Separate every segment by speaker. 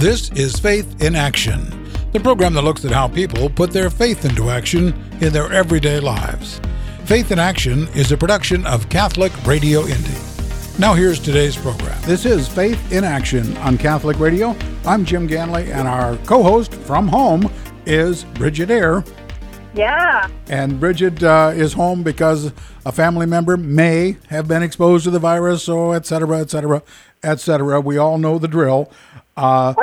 Speaker 1: This is Faith in Action, the program that looks at how people put their faith into action in their everyday lives. Faith in Action is a production of Catholic Radio Indy. Now, here's today's program. This is Faith in Action on Catholic Radio. I'm Jim Ganley, and our co host from home is Bridget Eyre.
Speaker 2: Yeah.
Speaker 1: And Bridget uh, is home because a family member may have been exposed to the virus, so et cetera, et cetera, et cetera. We all know the drill. Uh,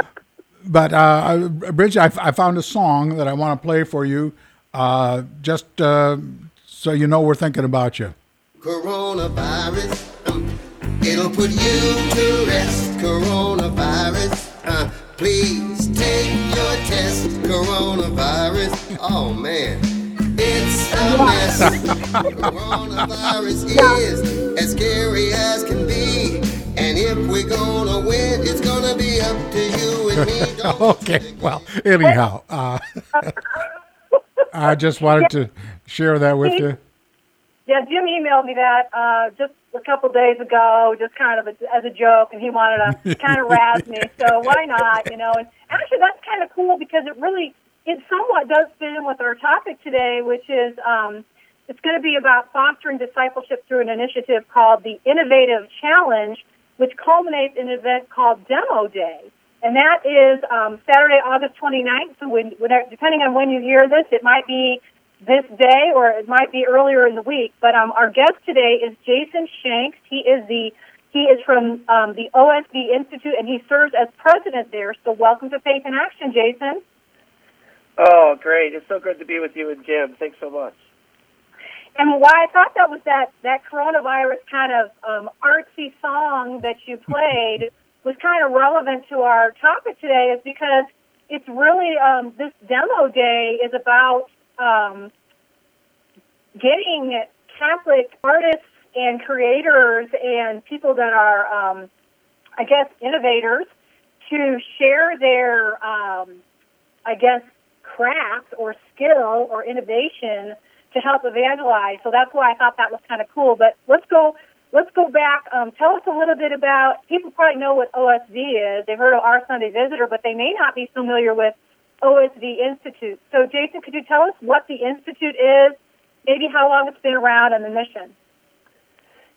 Speaker 1: but uh, Bridget, I, I, found a song that I want to play for you, uh, just uh, so you know we're thinking about you.
Speaker 3: Coronavirus, um, it'll put you to rest. Coronavirus, uh, please take your test. Coronavirus, oh man, it's a mess. Coronavirus is as scary as can be. And if we're gonna win, it's gonna be up to you and me.
Speaker 1: okay, well, anyhow, uh, I just wanted to share that with you.
Speaker 2: Yeah, Jim emailed me that uh, just a couple days ago, just kind of a, as a joke, and he wanted to kind of razz me. So why not, you know? And actually, that's kind of cool because it really, it somewhat does fit in with our topic today, which is um, it's going to be about fostering discipleship through an initiative called the Innovative Challenge which culminates in an event called Demo Day. And that is um, Saturday, August 29th. So when, when, depending on when you hear this, it might be this day or it might be earlier in the week. But um, our guest today is Jason Shanks. He is the he is from um, the OSV Institute and he serves as president there. So welcome to Faith in Action, Jason.
Speaker 4: Oh, great! It's so good to be with you and Jim. Thanks so much.
Speaker 2: And why I thought that was that that coronavirus kind of um, artsy song that you played was kind of relevant to our topic today, is because it's really um, this demo day is about um, getting Catholic artists and creators and people that are, um, I guess, innovators to share their, um, I guess, craft or skill or innovation to help evangelize. So that's why I thought that was kind of cool. But let's go. Let's go back. Um, tell us a little bit about. People probably know what OSV is. They've heard of Our Sunday Visitor, but they may not be familiar with OSV Institute. So, Jason, could you tell us what the institute is? Maybe how long it's been around and the mission.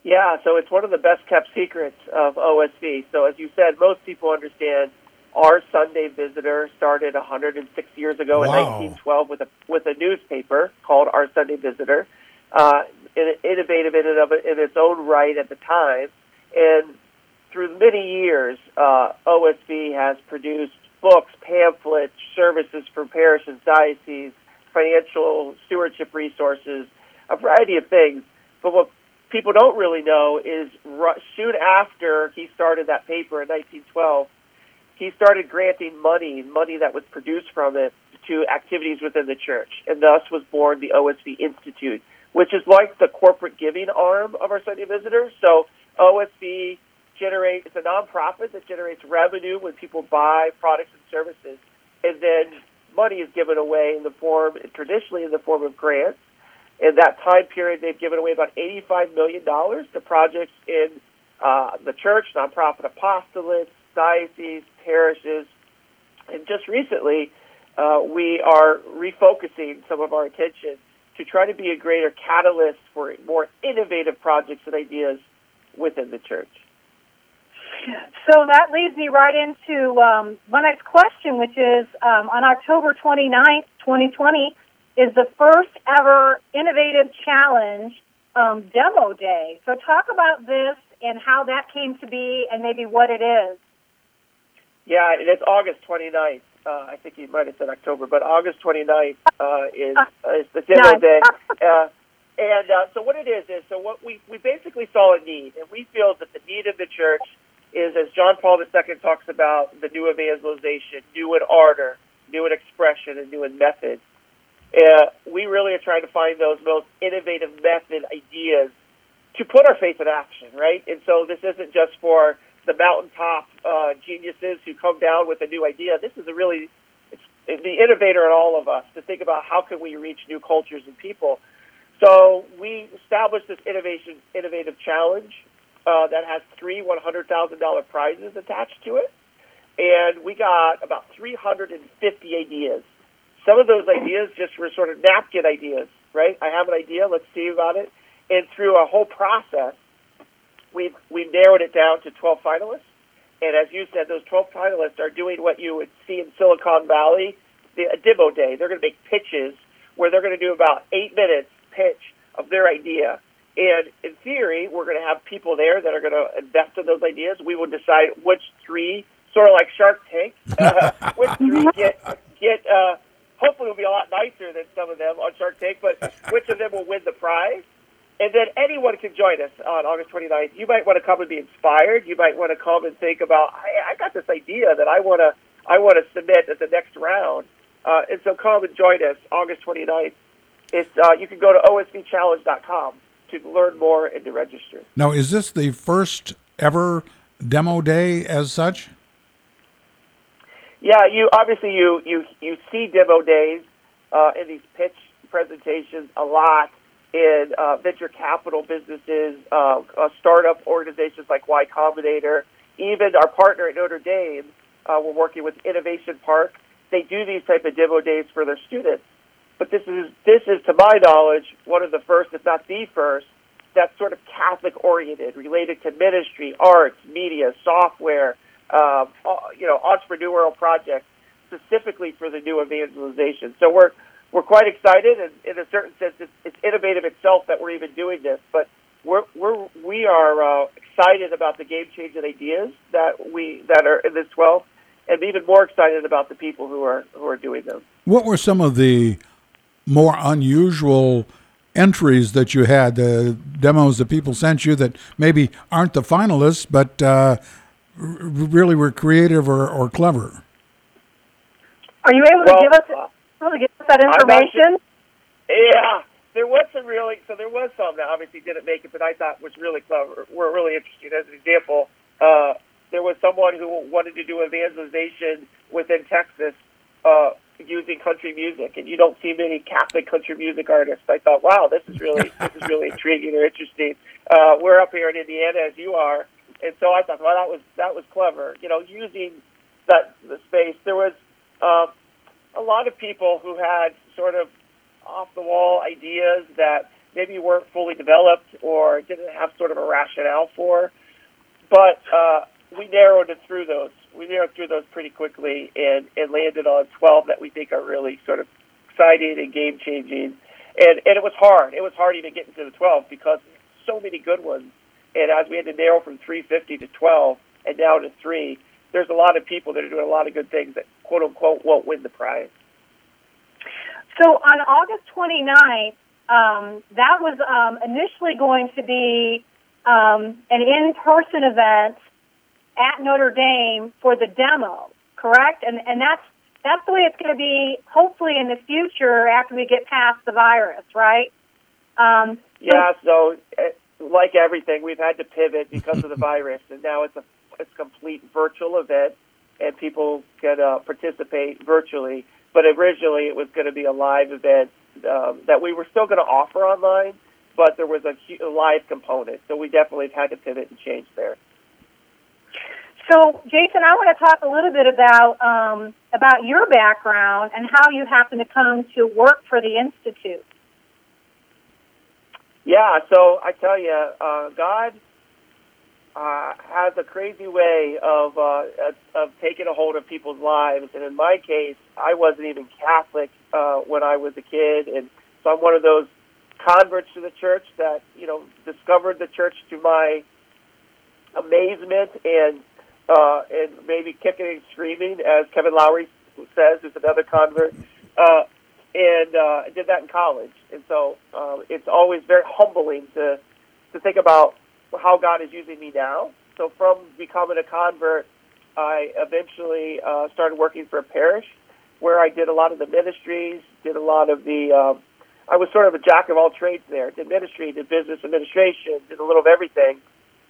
Speaker 4: Yeah, so it's one of the best kept secrets of OSV. So, as you said, most people understand our Sunday Visitor started 106 years ago
Speaker 1: wow.
Speaker 4: in 1912 with a with a newspaper called Our Sunday Visitor, uh, innovative in and of in its own right at the time, and through many years, uh, OSV has produced books, pamphlets, services for parishes, dioceses, financial stewardship resources, a variety of things. But what people don't really know is soon after he started that paper in 1912 he started granting money, money that was produced from it, to activities within the church, and thus was born the OSV Institute, which is like the corporate giving arm of our Sunday visitors. So OSV generates it's a nonprofit that generates revenue when people buy products and services, and then money is given away in the form traditionally in the form of grants. In that time period, they've given away about $85 million to projects in uh, the church, nonprofit apostolates, dioceses, parishes, and just recently, uh, we are refocusing some of our attention to try to be a greater catalyst for more innovative projects and ideas within the church.
Speaker 2: So that leads me right into um, my next question, which is um, on October 29th, 2020, is the first ever Innovative Challenge um, demo day. So talk about this and how that came to be and maybe what it is.
Speaker 4: Yeah, it's August 29th. Uh, I think you might have said October, but August 29th uh, is, uh, is the demo day. Uh, and uh, so what it is is so what we we basically saw a need, and we feel that the need of the church is, as John Paul II talks about, the new evangelization, new in ardor, new in expression, and new in method. Uh, we really are trying to find those most innovative method ideas to put our faith in action, right? And so this isn't just for the mountaintop uh, geniuses who come down with a new idea. This is a really it's, the innovator in all of us to think about how can we reach new cultures and people. So we established this innovation innovative challenge uh, that has three one hundred thousand dollar prizes attached to it, and we got about 350 ideas. Some of those ideas just were sort of napkin ideas, right? I have an idea, let's see about it. And through a whole process, we've, we've narrowed it down to 12 finalists. And as you said, those 12 finalists are doing what you would see in Silicon Valley, the, a demo day. They're going to make pitches where they're going to do about eight minutes pitch of their idea. And in theory, we're going to have people there that are going to invest in those ideas. We will decide which three, sort of like Shark Tank, uh, which three get get. Uh, hopefully, will be a lot nicer than some of them on Shark Tank, but which of them will win the prize? And then anyone can join us on August 29th. You might want to come and be inspired. You might want to come and think about, I, I got this idea that I want to I want to submit at the next round. Uh, and so come and join us August 29th. It's, uh, you can go to osvchallenge.com to learn more and to register.
Speaker 1: Now, is this the first ever demo day as such?
Speaker 4: Yeah, you obviously you you you see demo days uh, in these pitch presentations a lot in uh, venture capital businesses, uh, uh, startup organizations like Y Combinator, even our partner at Notre Dame. Uh, we're working with Innovation Park. They do these type of demo days for their students. But this is this is, to my knowledge, one of the first, if not the first, that's sort of Catholic oriented, related to ministry, arts, media, software, um, uh, you know, entrepreneurial projects specifically for the new evangelization. So we're we're quite excited, and in a certain sense, it's, it's innovative itself that we're even doing this. But we're we're we are uh, excited about the game changing ideas that we that are in this 12, and even more excited about the people who are who are doing them.
Speaker 1: What were some of the more unusual entries that you had, the demos that people sent you that maybe aren't the finalists, but uh, really were creative or, or clever?
Speaker 2: Are you able to give us able to us that information?
Speaker 4: yeah, there was some really so there was some that obviously didn't make it, but I thought was really clever. Were really interesting. As an example, uh, there was someone who wanted to do evangelization within Texas. Uh, using country music, and you don't see many Catholic country music artists. I thought, wow, this is really this is really intriguing or interesting. Uh, we're up here in Indiana, as you are, and so I thought, well, that was that was clever. You know, using that the space. There was uh, a lot of people who had sort of off the wall ideas that maybe weren't fully developed or didn't have sort of a rationale for, but uh, we narrowed it through those. We narrowed through those pretty quickly and, and landed on 12 that we think are really sort of exciting and game changing. And, and it was hard. It was hard even getting to the 12 because so many good ones. And as we had to narrow from 350 to 12 and now to three, there's a lot of people that are doing a lot of good things that quote unquote won't win the prize.
Speaker 2: So on August 29th, um, that was um, initially going to be um, an in-person event at Notre Dame for the demo, correct? And and that's that's the way it's going to be. Hopefully, in the future, after we get past the virus, right?
Speaker 4: Um, yeah. So, eh, like everything, we've had to pivot because of the virus, and now it's a it's a complete virtual event, and people can uh, participate virtually. But originally, it was going to be a live event um, that we were still going to offer online, but there was a, a live component. So we definitely had to pivot and change there.
Speaker 2: So, Jason, I want to talk a little bit about um, about your background and how you happen to come to work for the institute.
Speaker 4: Yeah, so I tell you, uh, God uh, has a crazy way of uh, of taking a hold of people's lives, and in my case, I wasn't even Catholic uh, when I was a kid, and so I'm one of those converts to the church that you know discovered the church to my amazement and uh, and maybe kicking and screaming, as Kevin Lowry says, who's another convert, uh, and uh, did that in college. And so uh, it's always very humbling to to think about how God is using me now. So from becoming a convert, I eventually uh, started working for a parish where I did a lot of the ministries, did a lot of the. Um, I was sort of a jack of all trades there. Did ministry, did business administration, did a little of everything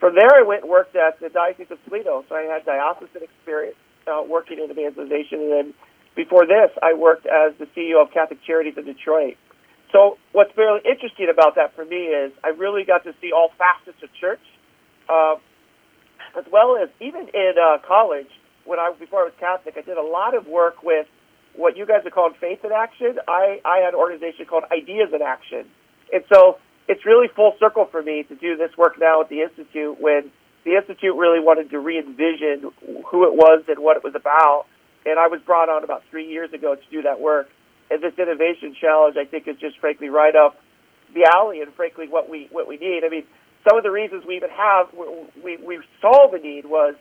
Speaker 4: from there, I went and worked at the Diocese of Toledo, so I had diocesan experience uh, working in evangelization. And then before this, I worked as the CEO of Catholic Charities in Detroit. So what's very interesting about that for me is I really got to see all facets of church, uh, as well as even in uh, college when I before I was Catholic, I did a lot of work with what you guys are called Faith in Action. I I had an organization called Ideas in Action, and so it's really full circle for me to do this work now at the institute when the institute really wanted to re-envision who it was and what it was about. And I was brought on about three years ago to do that work. And this innovation challenge, I think, is just frankly right up the alley and frankly what we what we need. I mean, some of the reasons we even have we we saw the need was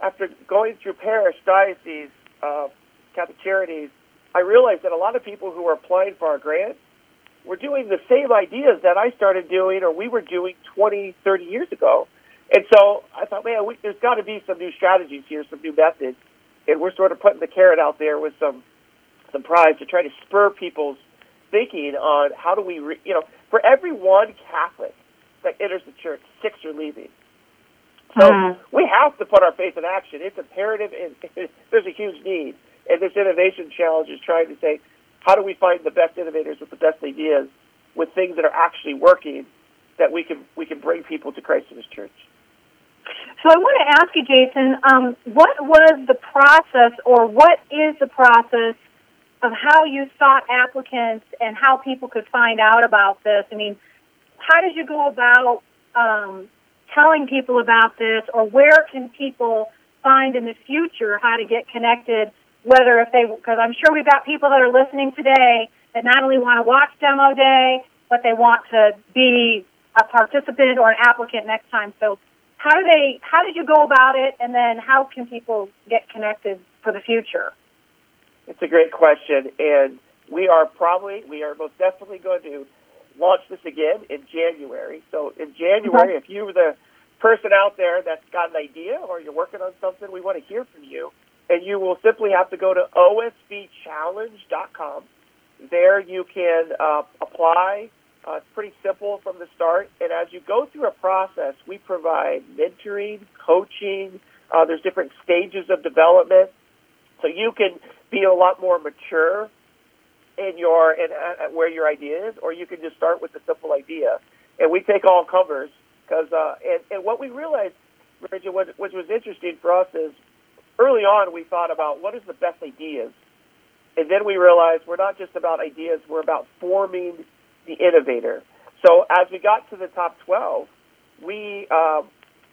Speaker 4: after going through parish, diocese, uh, Catholic charities, I realized that a lot of people who were applying for our grants were doing the same ideas that I started doing or we were doing 20, 30 years ago. And so I thought, man, we, there's got to be some new strategies here, some new methods, and we're sort of putting the carrot out there with some some prize to try to spur people's thinking on how do we, re, you know, for every one Catholic that enters the church, six are leaving. So mm-hmm. we have to put our faith in action. It's imperative, and there's a huge need. And this innovation challenge is trying to say, how do we find the best innovators with the best ideas, with things that are actually working, that we can we can bring people to Christ in His church.
Speaker 2: So I want to ask you, Jason, um, what was the process, or what is the process of how you sought applicants and how people could find out about this? I mean, how did you go about um, telling people about this, or where can people find in the future how to get connected? Whether if they, because I'm sure we've got people that are listening today that not only want to watch demo day, but they want to be a participant or an applicant next time. So, how do they? How did you go about it, and then how can people get connected for the future?
Speaker 4: It's a great question, and we are probably, we are most definitely going to launch this again in January. So in January, if you're the person out there that's got an idea or you're working on something, we want to hear from you. And you will simply have to go to osvchallenge.com. There you can uh, apply. Uh, it's pretty simple from the start. And as you go through a process, we provide mentoring, coaching. Uh, there's different stages of development. So you can be a lot more mature in your in uh, where your idea is, or you can just start with a simple idea. And we take all comers because uh, and, and what we realized, Bridget, which, which was interesting for us is early on we thought about what is the best ideas, and then we realized we're not just about ideas; we're about forming the innovator. So as we got to the top twelve, we uh,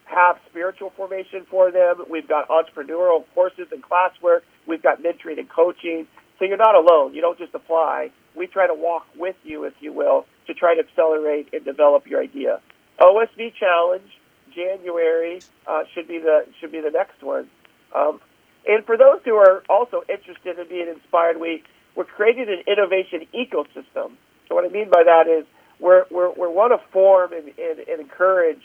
Speaker 4: have spiritual formation for them. We've got entrepreneurial courses and classwork. We've got mentoring and coaching. So you're not alone. You don't just apply. We try to walk with you, if you will, to try to accelerate and develop your idea. OSV Challenge, January uh, should be the should be the next one. Um, and for those who are also interested in being inspired, we we're creating an innovation ecosystem. So what I mean by that is we're we're, we want to form and, and, and encourage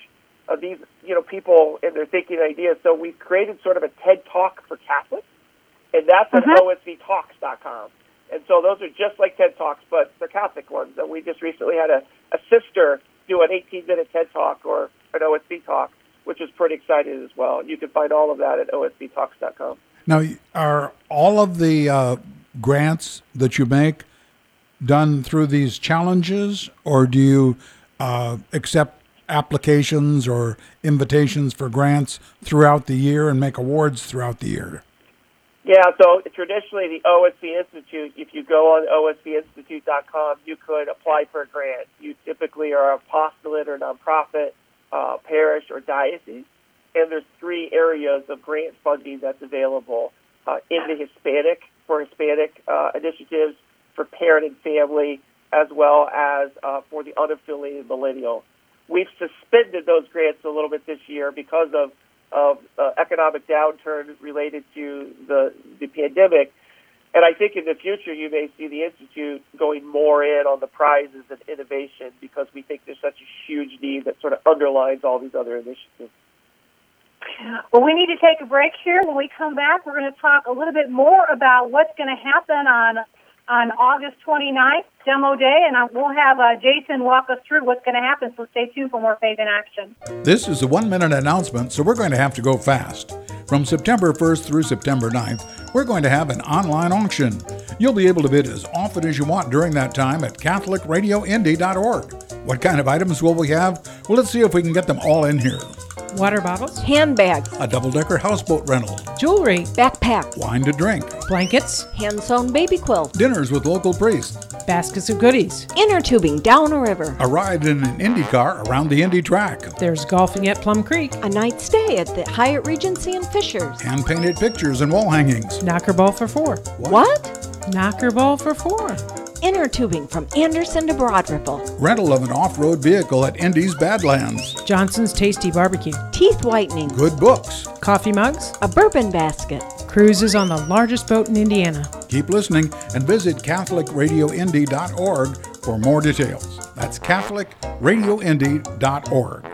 Speaker 4: uh, these you know people and their thinking ideas. So we've created sort of a TED Talk for Catholics and that's at mm-hmm. osvtalks.com. And so those are just like TED Talks, but they're Catholic ones. And we just recently had a, a sister do an 18 minute TED Talk or an OSV Talk, which is pretty exciting as well. And you can find all of that at osvtalks.com.
Speaker 1: Now, are all of the uh, grants that you make done through these challenges, or do you uh, accept applications or invitations for grants throughout the year and make awards throughout the year?
Speaker 4: Yeah, so traditionally the OSV Institute, if you go on osvinstitute.com, you could apply for a grant. You typically are a apostolate or nonprofit, uh, parish or diocese, and there's three areas of grant funding that's available uh, in the Hispanic for Hispanic uh, initiatives, for parent and family, as well as uh, for the unaffiliated millennial. We've suspended those grants a little bit this year because of of uh, economic downturn related to the the pandemic. And I think in the future you may see the institute going more in on the prizes and innovation because we think there's such a huge need that sort of underlines all these other initiatives.
Speaker 2: Well, we need to take a break here. When we come back, we're going to talk a little bit more about what's going to happen on on August 29th, demo day, and we'll have uh, Jason walk us through what's going to happen. So stay tuned for more Faith in Action.
Speaker 1: This is a one minute announcement, so we're going to have to go fast. From September 1st through September 9th, we're going to have an online auction. You'll be able to bid as often as you want during that time at CatholicRadioIndy.org. What kind of items will we have? Well, let's see if we can get them all in here.
Speaker 5: Water bottles,
Speaker 6: handbags,
Speaker 1: a double decker houseboat rental,
Speaker 5: jewelry,
Speaker 6: backpack,
Speaker 1: wine to drink,
Speaker 5: blankets,
Speaker 6: hand sewn baby quilts,
Speaker 1: dinners with local priests,
Speaker 5: baskets of goodies,
Speaker 6: inner tubing down a river,
Speaker 1: a ride in an Indy car around the Indy track,
Speaker 5: there's golfing at Plum Creek,
Speaker 6: a night stay at the Hyatt Regency in Fishers,
Speaker 1: hand painted pictures and wall hangings.
Speaker 5: knocker ball for four,
Speaker 6: what?
Speaker 5: knocker ball for four,
Speaker 6: Inner tubing from Anderson to Broad Ripple,
Speaker 1: rental of an off road vehicle at Indy's Badlands,
Speaker 5: Johnson's Tasty Barbecue,
Speaker 6: teeth whitening,
Speaker 1: good books.
Speaker 5: coffee mugs,
Speaker 6: a bourbon basket,
Speaker 5: cruises on the largest boat in Indiana.
Speaker 1: Keep listening and visit CatholicRadioIndy.org for more details. That's CatholicRadioIndy.org.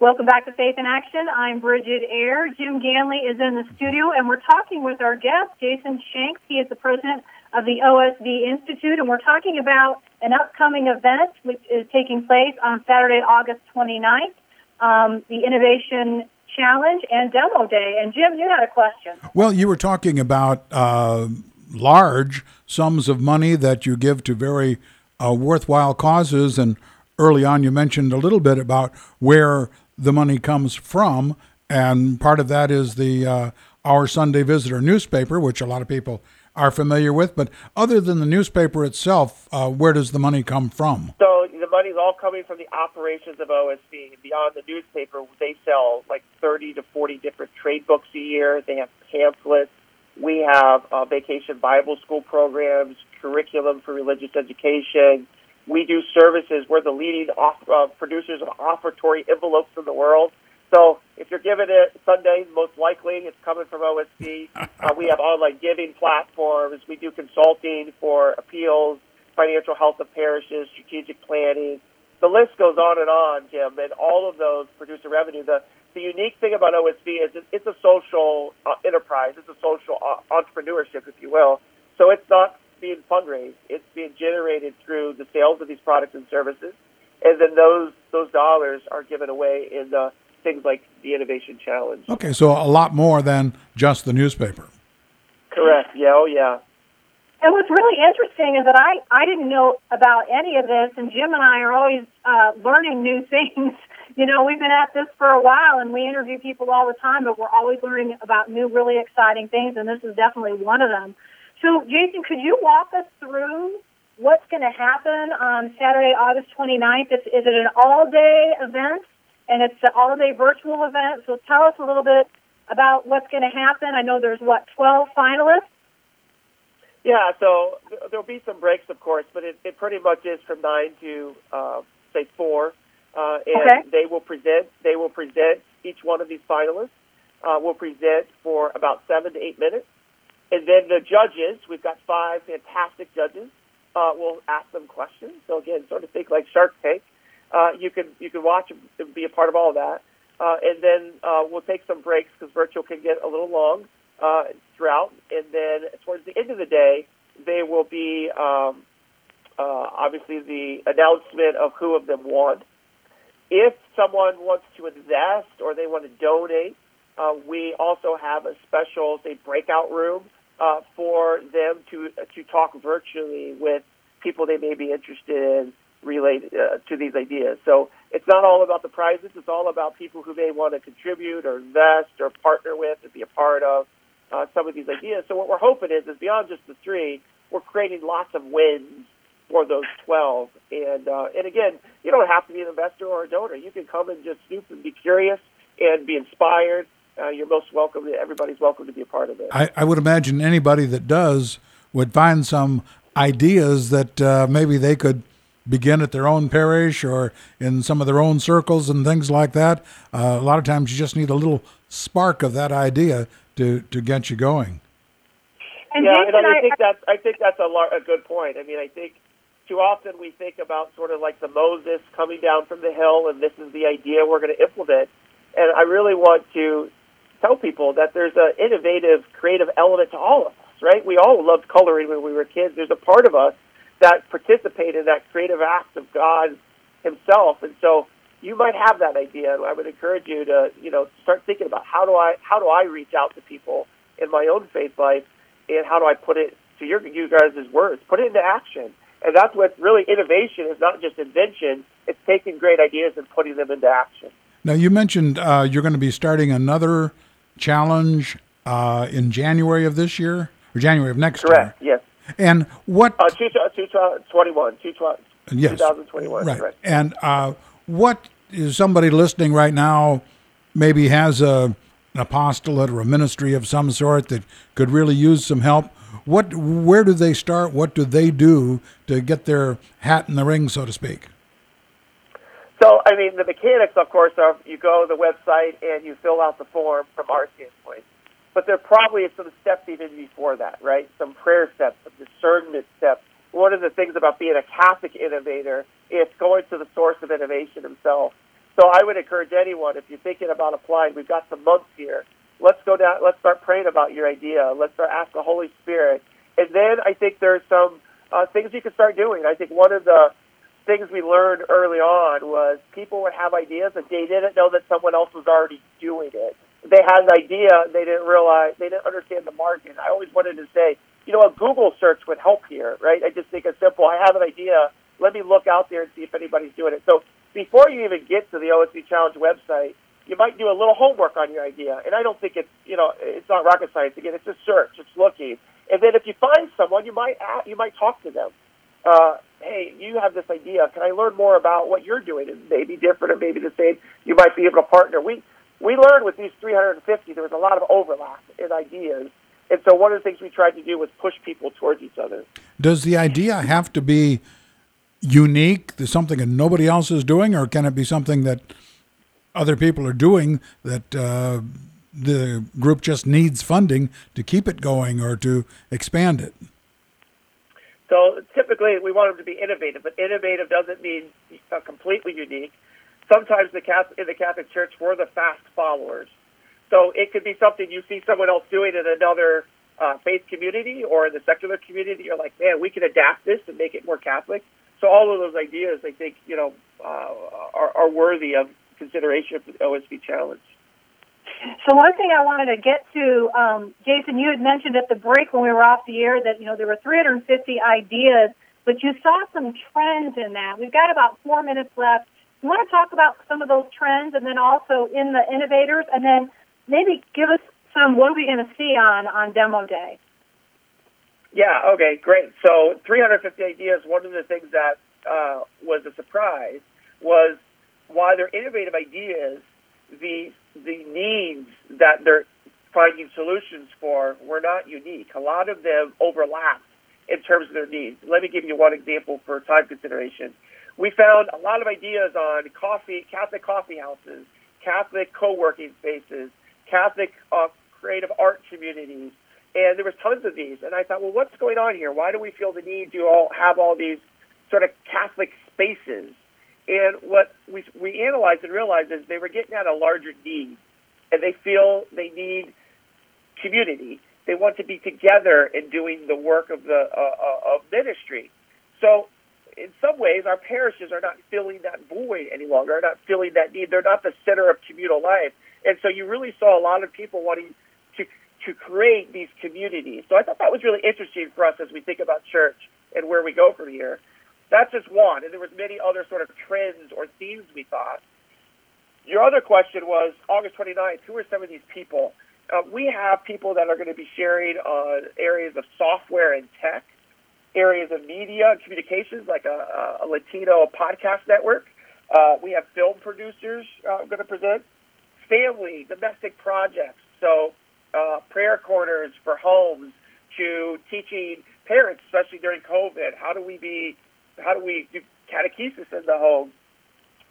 Speaker 2: Welcome back to Faith in Action. I'm Bridget Ayre. Jim Ganley is in the studio, and we're talking with our guest, Jason Shanks. He is the president of the OSV Institute, and we're talking about an upcoming event which is taking place on Saturday, August 29th, um, the Innovation Challenge and Demo Day. And Jim, you had a question.
Speaker 1: Well, you were talking about uh, large sums of money that you give to very uh, worthwhile causes, and early on you mentioned a little bit about where the money comes from, and part of that is the uh, Our Sunday Visitor newspaper, which a lot of people are familiar with. But other than the newspaper itself, uh, where does the money come from?
Speaker 4: So the money's all coming from the operations of OSV. Beyond the newspaper, they sell like 30 to 40 different trade books a year. They have pamphlets. We have uh, vacation Bible school programs, curriculum for religious education. We do services. We're the leading off, uh, producers of offertory envelopes in the world. So if you're giving it Sunday, most likely it's coming from OSV. Uh, we have online giving platforms. We do consulting for appeals, financial health of parishes, strategic planning. The list goes on and on, Jim, and all of those produce a revenue. The, the unique thing about OSV is it's a social uh, enterprise. It's a social uh, entrepreneurship, if you will. So it's not being fundraised. It's being generated through the sales of these products and services, and then those those dollars are given away in the things like the Innovation Challenge.
Speaker 1: Okay, so a lot more than just the newspaper.
Speaker 4: Correct. Yeah. Oh, yeah.
Speaker 2: And what's really interesting is that I, I didn't know about any of this, and Jim and I are always uh, learning new things. You know, we've been at this for a while, and we interview people all the time, but we're always learning about new, really exciting things, and this is definitely one of them. So, Jason, could you walk us through what's going to happen on Saturday, August 29th? Is, is it an all-day event, and it's an all-day virtual event? So tell us a little bit about what's going to happen. I know there's, what, 12 finalists?
Speaker 4: Yeah, so th- there'll be some breaks, of course, but it, it pretty much is from nine to uh, say four, uh, and
Speaker 2: Okay.
Speaker 4: they will present. They will present each one of these finalists. Uh, will present for about seven to eight minutes, and then the judges. We've got five fantastic judges. Uh, we'll ask them questions. So again, sort of think like Shark Tank. Uh, you can you can watch and be a part of all of that, uh, and then uh, we'll take some breaks because virtual can get a little long uh, throughout, and then towards the end of the day, they will be um, uh, obviously the announcement of who of them won. If someone wants to invest or they want to donate, uh, we also have a special, say, breakout room uh, for them to to talk virtually with people they may be interested in related uh, to these ideas. So it's not all about the prizes; it's all about people who may want to contribute or invest or partner with and be a part of uh, some of these ideas. So what we're hoping is, is beyond just the three, we're creating lots of wins for those 12. And uh, and again, you don't have to be an investor or a donor. You can come and just snoop and be curious and be inspired. Uh, you're most welcome. Everybody's welcome to be a part of it.
Speaker 1: I, I would imagine anybody that does would find some ideas that uh, maybe they could begin at their own parish or in some of their own circles and things like that. Uh, a lot of times you just need a little spark of that idea to, to get you going.
Speaker 2: And
Speaker 4: yeah,
Speaker 2: Jason,
Speaker 4: and I
Speaker 2: I,
Speaker 4: think that's I think that's a, lar- a good point. I mean, I think too often we think about sort of like the Moses coming down from the hill, and this is the idea we're going to implement. And I really want to tell people that there's an innovative, creative element to all of us. Right? We all loved coloring when we were kids. There's a part of us that participate in that creative act of God Himself, and so you might have that idea. I would encourage you to, you know, start thinking about how do I how do I reach out to people in my own faith life, and how do I put it to your you guys' words, put it into action. And that's what really innovation is not just invention; it's taking great ideas and putting them into action.
Speaker 1: Now, you mentioned uh, you're going to be starting another challenge uh, in January of this year or January of next year.
Speaker 4: Correct. Yes.
Speaker 1: And what?
Speaker 4: Uh, two, two, 21, two,
Speaker 1: yes.
Speaker 4: 2021.
Speaker 1: Right.
Speaker 4: Correct.
Speaker 1: And uh, what is somebody listening right now? Maybe has a an apostolate or a ministry of some sort that could really use some help. What? Where do they start? What do they do to get their hat in the ring, so to speak?
Speaker 4: So, I mean, the mechanics, of course, are you go to the website and you fill out the form from our standpoint. But there probably is some steps even before that, right? Some prayer steps, some discernment steps. One of the things about being a Catholic innovator is going to the source of innovation himself. So I would encourage anyone, if you're thinking about applying, we've got some months here. Let's go down. Let's start praying about your idea. Let's start ask the Holy Spirit, and then I think there's some uh, things you can start doing. I think one of the things we learned early on was people would have ideas and they didn't know that someone else was already doing it. They had an idea, they didn't realize, they didn't understand the market. I always wanted to say, you know, a Google search would help here, right? I just think it's simple. I have an idea. Let me look out there and see if anybody's doing it. So before you even get to the OSV Challenge website, you might do a little homework on your idea. And I don't think it's, you know, it's not rocket science. Again, it's a search. It's looking. And then if you find someone, you might ask, you might talk to them. Uh, hey, you have this idea. Can I learn more about what you're doing? It may be different or maybe the same. You might be able to partner. We we learned with these 350 there was a lot of overlap in ideas, and so one of the things we tried to do was push people towards each other.
Speaker 1: Does the idea have to be unique? Something that nobody else is doing, or can it be something that other people are doing that uh, the group just needs funding to keep it going or to expand it?
Speaker 4: So typically, we want them to be innovative, but innovative doesn't mean completely unique. Sometimes the Catholic, in the Catholic Church, we're the fast followers. So it could be something you see someone else doing in another uh, faith community or in the secular community. You're like, man, we can adapt this and make it more Catholic. So all of those ideas, I think, you know, uh, are, are worthy of consideration for the OSV challenge.
Speaker 2: So one thing I wanted to get to, um, Jason, you had mentioned at the break when we were off the air that you know there were 350 ideas, but you saw some trends in that. We've got about four minutes left. You want to talk about some of those trends, and then also in the innovators, and then maybe give us some what are we going to see on on demo day?
Speaker 4: Yeah. Okay. Great. So 350 ideas. One of the things that uh, was a surprise was while they're innovative ideas, the the needs that they're finding solutions for were not unique. A lot of them overlapped in terms of their needs. Let me give you one example for time consideration. We found a lot of ideas on coffee, Catholic coffee houses, Catholic co-working spaces, Catholic uh, creative art communities, and there was tons of these. And I thought, well, what's going on here? Why do we feel the need to all have all these sort of Catholic spaces? And what we, we analyzed and realized is they were getting at a larger need, and they feel they need community. They want to be together in doing the work of the uh, uh, of ministry. So, in some ways, our parishes are not filling that void any longer. Are not filling that need. They're not the center of communal life, and so you really saw a lot of people wanting to to create these communities. So I thought that was really interesting for us as we think about church and where we go from here. That's just one, and there was many other sort of trends or themes we thought. Your other question was August 29th. Who are some of these people? Uh, we have people that are going to be sharing on areas of software and tech, areas of media and communications, like a, a Latino podcast network. Uh, we have film producers uh, going to present, family, domestic projects. So uh, prayer corners for homes to teaching parents, especially during COVID. How do we be how do we do catechesis in the home?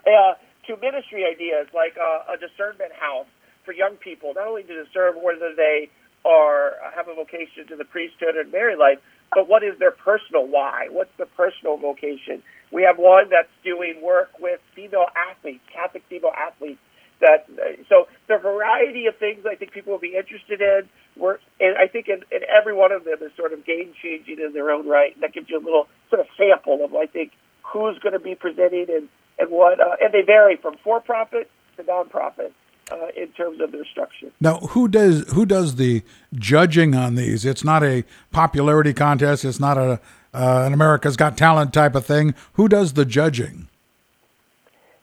Speaker 4: Uh, to ministry ideas like uh, a discernment house for young people, not only to discern whether they are have a vocation to the priesthood and married life, but what is their personal why? What's the personal vocation? We have one that's doing work with female athletes, Catholic female athletes. That so the variety of things I think people will be interested in. We're, and I think in, in every one of them is sort of game changing in their own right. And that gives you a little sort of sample of I think who's going to be presenting and and what. Uh, and they vary from for profit to nonprofit. Uh, in terms of their structure.
Speaker 1: Now, who does who does the judging on these? It's not a popularity contest. It's not a uh, an America's Got Talent type of thing. Who does the judging?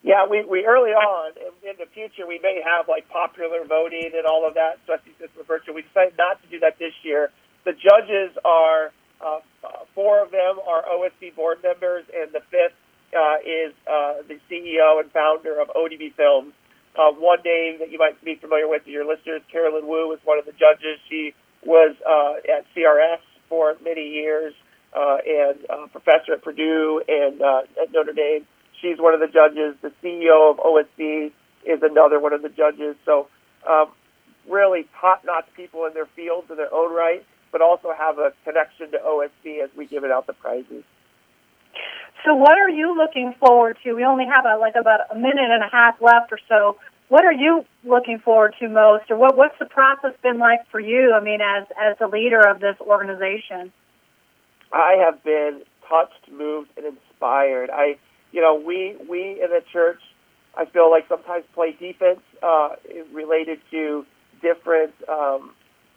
Speaker 4: Yeah, we, we early on, in, and the future we may have like popular voting and all of that, especially since we're virtual. We decided not to do that this year. The judges are uh, four of them are OSV board members, and the fifth uh, is uh, the CEO and founder of ODB Films. Uh, one name that you might be familiar with, to your listeners, Carolyn Woo was one of the judges. She was uh, at CRS for many years uh, and uh, professor at Purdue and uh, at Notre Dame. She's one of the judges. The CEO of OSV is another one of the judges. So, um, really top-notch people in their fields in their own right, but also have a connection to OSV as we give it out the prizes.
Speaker 2: So, what are you looking forward to? We only have a, like about a minute and a half left or so. What are you looking forward to most, or what, what's the process been like for you? I mean, as as the leader of this organization.
Speaker 4: I have been touched, moved, and inspired. I, you know, we we in the church, I feel like sometimes play defense uh, related to different um,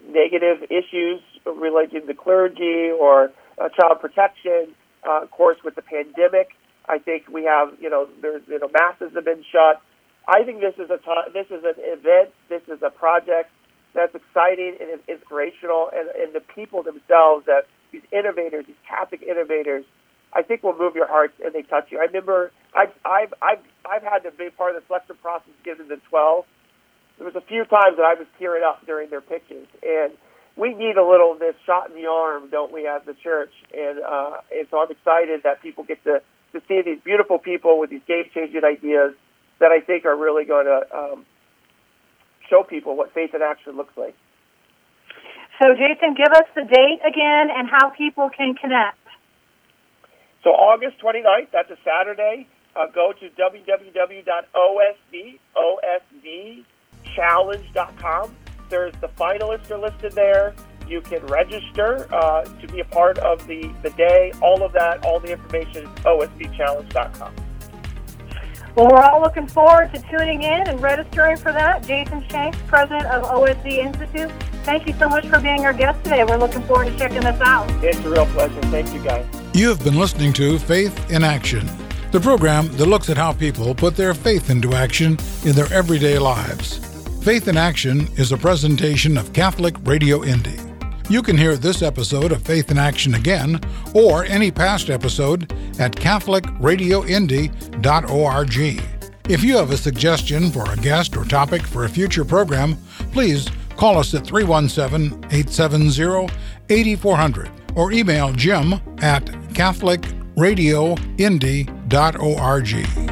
Speaker 4: negative issues related to clergy or uh, child protection. Uh, of course, with the pandemic, I think we have, you know, there's, you know, masses have been shut. I think this is a time, this is an event, this is a project that's exciting and inspirational, and, and the people themselves that these innovators, these Catholic innovators, I think will move your heart and they touch you. I remember I've I've I've, I've had to be part of the selection process given the twelve. There was a few times that I was tearing up during their pitches, and we need a little of this shot in the arm, don't we, as the church? And uh, and so I'm excited that people get to to see these beautiful people with these game changing ideas that I think are really going to um, show people what faith in action looks like.
Speaker 2: So, Jason, give us the date again and how people can connect.
Speaker 4: So, August 29th, that's a Saturday. Uh, go to www.osv.challenge.com. There's the finalists are listed there. You can register uh, to be a part of the, the day. All of that, all the information is osvchallenge.com.
Speaker 2: Well, we're all looking forward to tuning in and registering for that. Jason Shanks, president of OSV Institute. Thank you so much for being our guest today. We're looking forward to checking this out.
Speaker 4: It's a real pleasure. Thank you, guys.
Speaker 1: You have been listening to Faith in Action, the program that looks at how people put their faith into action in their everyday lives. Faith in Action is a presentation of Catholic Radio Indy. You can hear this episode of Faith in Action again or any past episode at CatholicRadioIndy.org. If you have a suggestion for a guest or topic for a future program, please call us at 317 870 8400 or email jim at CatholicRadioIndy.org.